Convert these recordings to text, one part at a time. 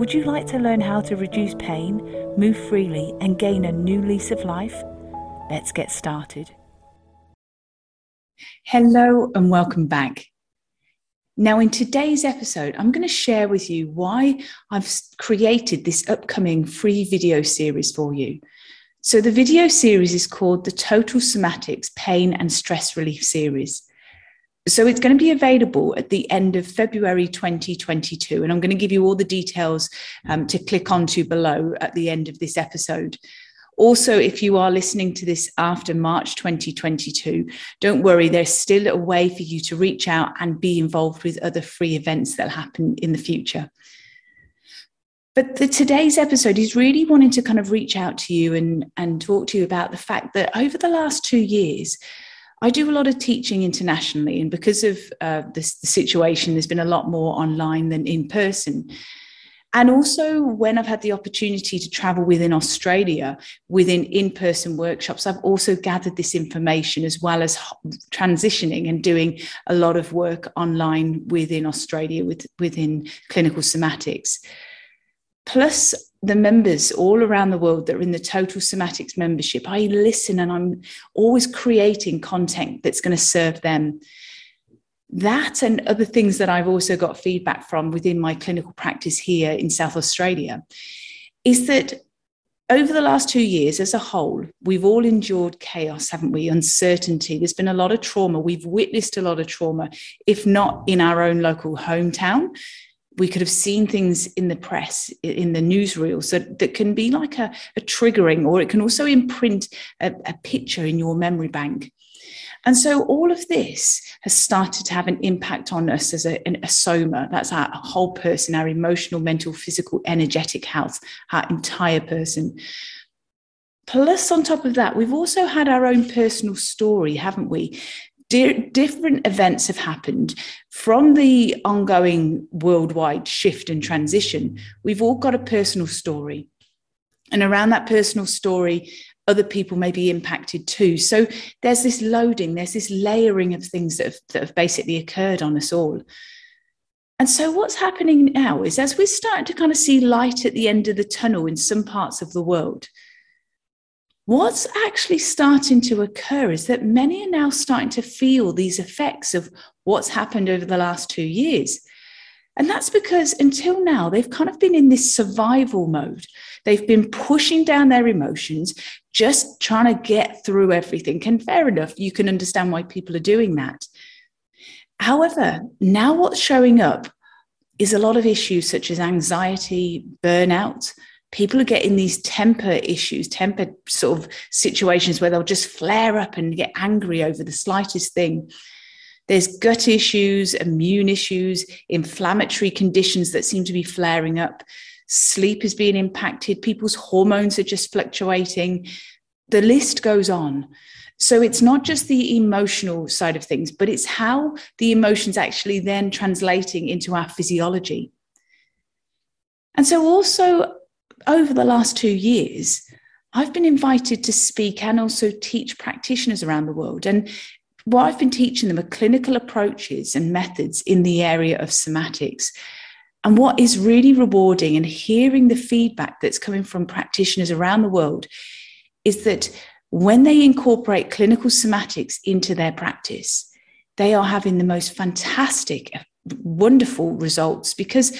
Would you like to learn how to reduce pain, move freely, and gain a new lease of life? Let's get started. Hello, and welcome back. Now, in today's episode, I'm going to share with you why I've created this upcoming free video series for you. So, the video series is called the Total Somatics Pain and Stress Relief Series. So it's going to be available at the end of February 2022. And I'm going to give you all the details um, to click onto below at the end of this episode. Also, if you are listening to this after March 2022, don't worry, there's still a way for you to reach out and be involved with other free events that'll happen in the future. But the, today's episode is really wanting to kind of reach out to you and, and talk to you about the fact that over the last two years, I do a lot of teaching internationally, and because of uh, this the situation, there's been a lot more online than in person. And also, when I've had the opportunity to travel within Australia, within in person workshops, I've also gathered this information as well as transitioning and doing a lot of work online within Australia with, within clinical somatics. Plus, the members all around the world that are in the Total Somatics membership, I listen and I'm always creating content that's going to serve them. That and other things that I've also got feedback from within my clinical practice here in South Australia is that over the last two years as a whole, we've all endured chaos, haven't we? Uncertainty. There's been a lot of trauma. We've witnessed a lot of trauma, if not in our own local hometown, we could have seen things in the press, in the newsreels that, that can be like a, a traggering, or it can also imprint a, a picture in your memory bank. And so all of this has started to have an impact on us as a, a, soma. That's our whole person, our emotional, mental, physical, energetic health, our entire person. Plus, on top of that, we've also had our own personal story, haven't we? Di- different events have happened from the ongoing worldwide shift and transition. We've all got a personal story. And around that personal story, other people may be impacted too. So there's this loading, there's this layering of things that have, that have basically occurred on us all. And so, what's happening now is as we're starting to kind of see light at the end of the tunnel in some parts of the world, What's actually starting to occur is that many are now starting to feel these effects of what's happened over the last two years. And that's because until now, they've kind of been in this survival mode. They've been pushing down their emotions, just trying to get through everything. And fair enough, you can understand why people are doing that. However, now what's showing up is a lot of issues such as anxiety, burnout, people are getting these temper issues, temper sort of situations where they'll just flare up and get angry over the slightest thing. There's gut issues, immune issues, inflammatory conditions that seem to be flaring up. Sleep is being impacted. People's hormones are just fluctuating. The list goes on. So it's not just the emotional side of things, but it's how the emotions actually then translating into our physiology. And so, also, over the last two years, I've been invited to speak and also teach practitioners around the world. And what I've been teaching them are clinical approaches and methods in the area of somatics. And what is really rewarding and hearing the feedback that's coming from practitioners around the world is that when they incorporate clinical somatics into their practice, they are having the most fantastic, wonderful results because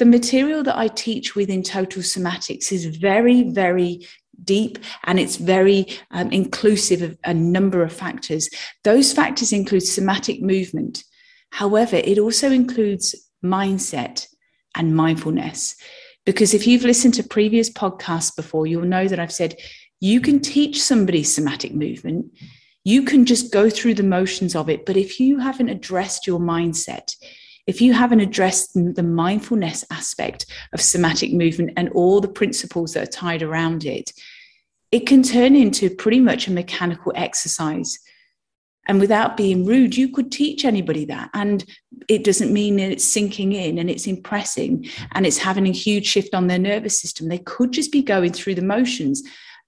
the material that I teach within total somatics is very, very deep and it's very um, inclusive of a number of factors. Those factors include somatic movement. However, it also includes mindset and mindfulness. Because if you've listened to previous podcasts before, you'll know that I've said you can teach somebody somatic movement. You can just go through the motions of it. But if you haven't addressed your mindset, if you haven't addressed the mindfulness aspect of somatic movement and all the principles that are tied around it, it can turn into pretty much a mechanical exercise. And without being rude, you could teach anybody that. And it doesn't mean that it's sinking in and it's impressing and it's having a huge shift on their nervous system. They could just be going through the motions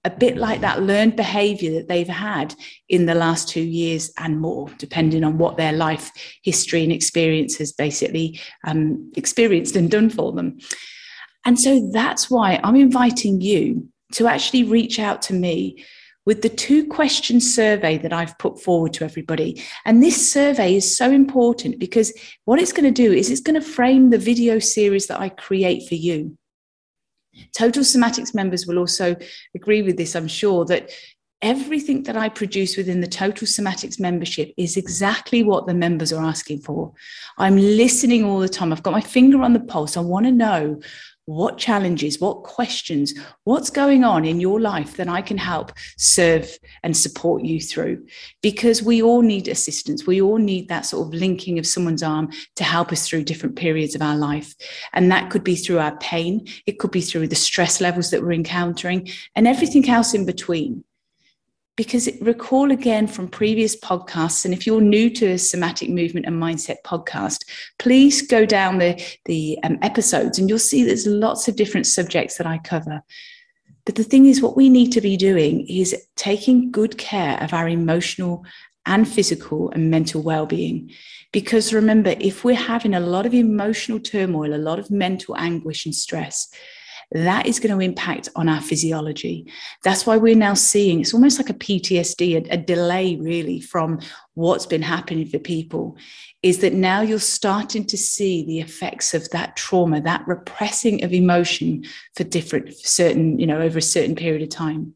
a bit like that learned behavior that they've had in the last two years and more, depending on what their life history and experience has basically um, experienced and done for them. And so that's why I'm inviting you to actually reach out to me with the two question survey that I've put forward to everybody. And this survey is so important because what it's going to do is it's going to frame the video series that I create for you. Total Somatics members will also agree with this, I'm sure, that everything that I produce within the Total Somatics membership is exactly what the members are asking for. I'm listening all the time. I've got my finger on the pulse. I want to know what challenges, what questions, what's going on in your life that I can help serve and support you through. Because we all need assistance. We all need that sort of linking of someone's arm to help us through different periods of our life. And that could be through our pain, it could be through the stress levels that we're encountering, and everything else in between because recall again from previous podcasts and if you're new to a somatic movement and mindset podcast please go down the the um, episodes and you'll see there's lots of different subjects that i cover. But the thing is what we need to be doing is taking good care of our emotional and physical and mental well-being. Because remember if we're having a lot of emotional turmoil a lot of mental anguish and stress that is going to impact on our physiology. That's why we're now seeing it's almost like a PTSD, a, a delay really from what's been happening for people. Is that now you're starting to see the effects of that trauma, that repressing of emotion for different, certain, you know, over a certain period of time.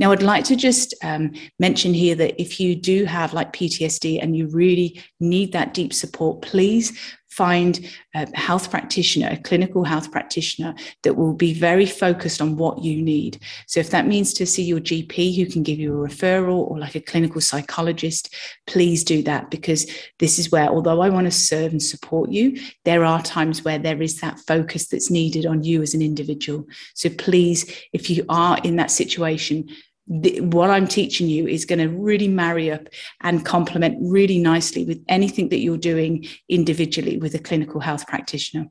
Now, I'd like to just um, mention here that if you do have like PTSD and you really need that deep support, please find a health practitioner, a clinical health practitioner that will be very focused on what you need. So, if that means to see your GP who can give you a referral or like a clinical psychologist, please do that because this is where, although I want to serve and support you, there are times where there is that focus that's needed on you as an individual. So, please, if you are in that situation, what I'm teaching you is going to really marry up and complement really nicely with anything that you're doing individually with a clinical health practitioner.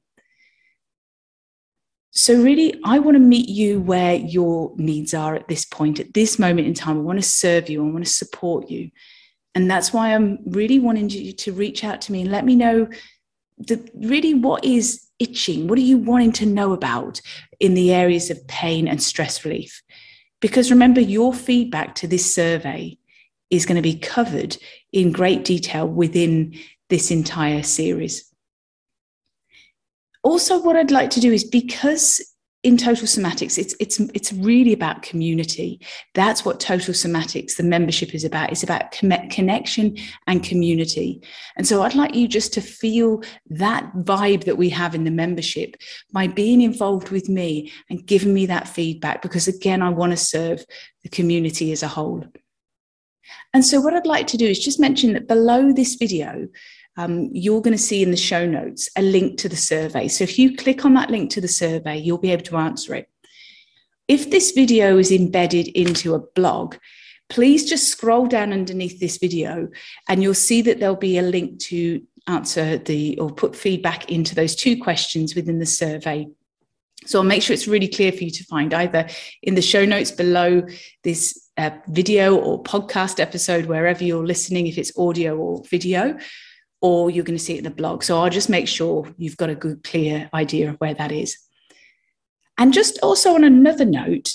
So, really, I want to meet you where your needs are at this point, at this moment in time. I want to serve you, I want to support you. And that's why I'm really wanting you to reach out to me and let me know the, really what is itching? What are you wanting to know about in the areas of pain and stress relief? Because remember, your feedback to this survey is going to be covered in great detail within this entire series. Also, what I'd like to do is because in total somatics it's it's it's really about community. That's what total somatics the membership is about. It's about connection and community. And so i'd like you just to feel that vibe that we have in the membership by being involved with me and giving me that feedback because again i want to serve the community as a whole. And so what i'd like to do is just mention that below this video um, you're going to see in the show notes a link to the survey. So if you click on that link to the survey, you'll be able to answer it. If this video is embedded into a blog, please just scroll down underneath this video and you'll see that there'll be a link to answer the or put feedback into those two questions within the survey. So I'll make sure it's really clear for you to find either in the show notes below this uh, video or podcast episode, wherever you're listening, if it's audio or video, or you're going to see it in the blog. So I'll just make sure you've got a good, clear idea of where that is. And just also on another note,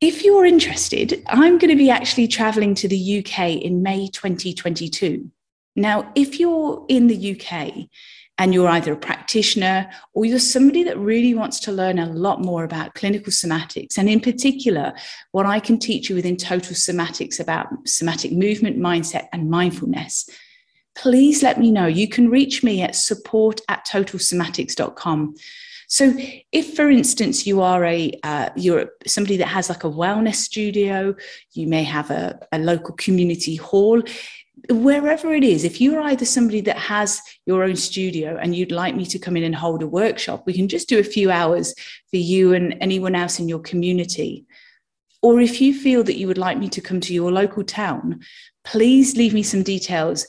if you're interested, I'm going to be actually traveling to the UK in May 2022. Now, if you're in the UK and you're either a practitioner or you're somebody that really wants to learn a lot more about clinical somatics, and in particular, what I can teach you within total somatics about somatic movement, mindset, and mindfulness, please let me know. You can reach me at support at totalsomatics.com. So, if, for instance, you are a uh, you're somebody that has like a wellness studio, you may have a, a local community hall. wherever it is, if you're either somebody that has your own studio and you'd like me to come in and hold a workshop, we can just do a few hours for you and anyone else in your community. Or if you feel that you would like me to come to your local town, please leave me some details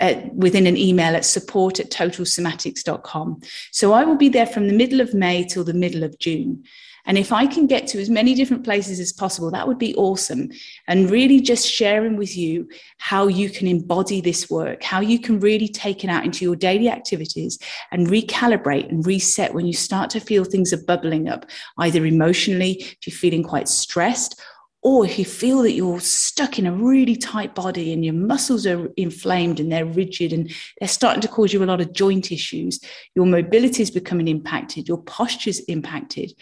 uh, within an email at support at totalsomatics.com. So I will be there from the middle of May till the middle of June. And if I can get to as many different places as possible, that would be awesome. And really just sharing with you how you can embody this work, how you can really take it out into your daily activities and recalibrate and reset when you start to feel things are bubbling up, either emotionally, if you're feeling quite stressed, or if you feel that you're stuck in a really tight body and your muscles are inflamed and they're rigid and they're starting to cause you a lot of joint issues, your mobility is becoming impacted, your posture's impacted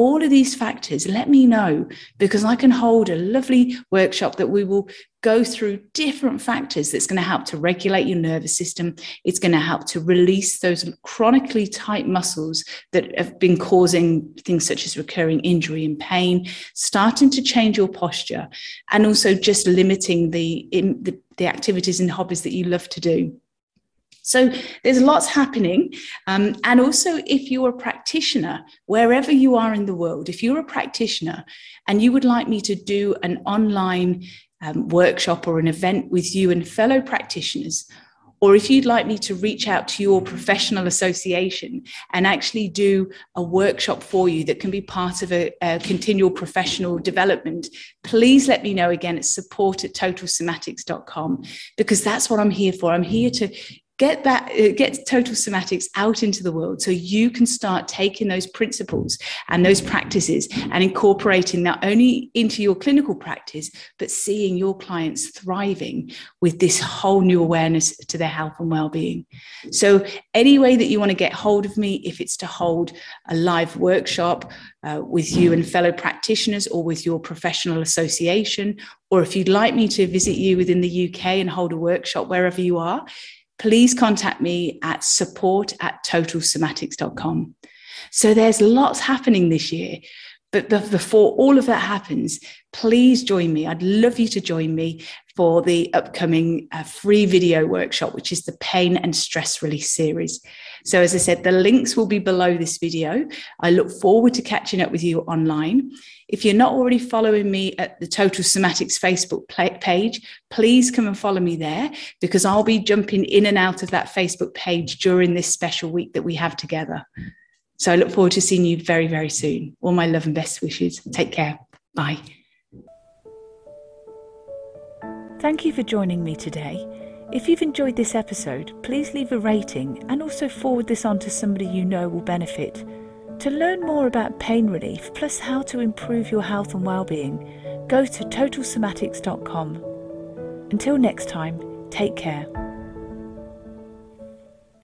all of these factors, let me know because I can hold a lovely workshop that we will go through different factors that's going to help to regulate your nervous system. It's going to help to release those chronically tight muscles that have been causing things such as recurring injury and pain, starting to change your posture, and also just limiting the, the, the activities and hobbies that you love to do. So there's lots happening. Um, and also, if you're a practitioner, wherever you are in the world, if you're a practitioner and you would like me to do an online um, workshop or an event with you and fellow practitioners, or if you'd like me to reach out to your professional association and actually do a workshop for you that can be part of a, a continual professional development, please let me know again at support at totalsomatics.com because that's what I'm here for. I'm here to get that uh, get total somatics out into the world so you can start taking those principles and those practices and incorporating not only into your clinical practice but seeing your clients thriving with this whole new awareness to their health and well-being. So any way that you want to get hold of me if it's to hold a live workshop uh, with you and fellow practitioners or with your professional association or if you'd like me to visit you within the UK and hold a workshop wherever you are please contact me at support at totalsomatics.com. So there's lots happening this year. But before all of that happens, please join me. I'd love you to join me for the upcoming uh, free video workshop, which is the Pain and Stress Release series. So, as I said, the links will be below this video. I look forward to catching up with you online. If you're not already following me at the Total Somatics Facebook page, please come and follow me there because I'll be jumping in and out of that Facebook page during this special week that we have together. So I look forward to seeing you very, very soon. All my love and best wishes. Take care. Bye. Thank you for joining me today. If you've enjoyed this episode, please leave a rating and also forward this on to somebody you know will benefit. To learn more about pain relief plus how to improve your health and well-being, go to totalsomatics.com. Until next time, take care.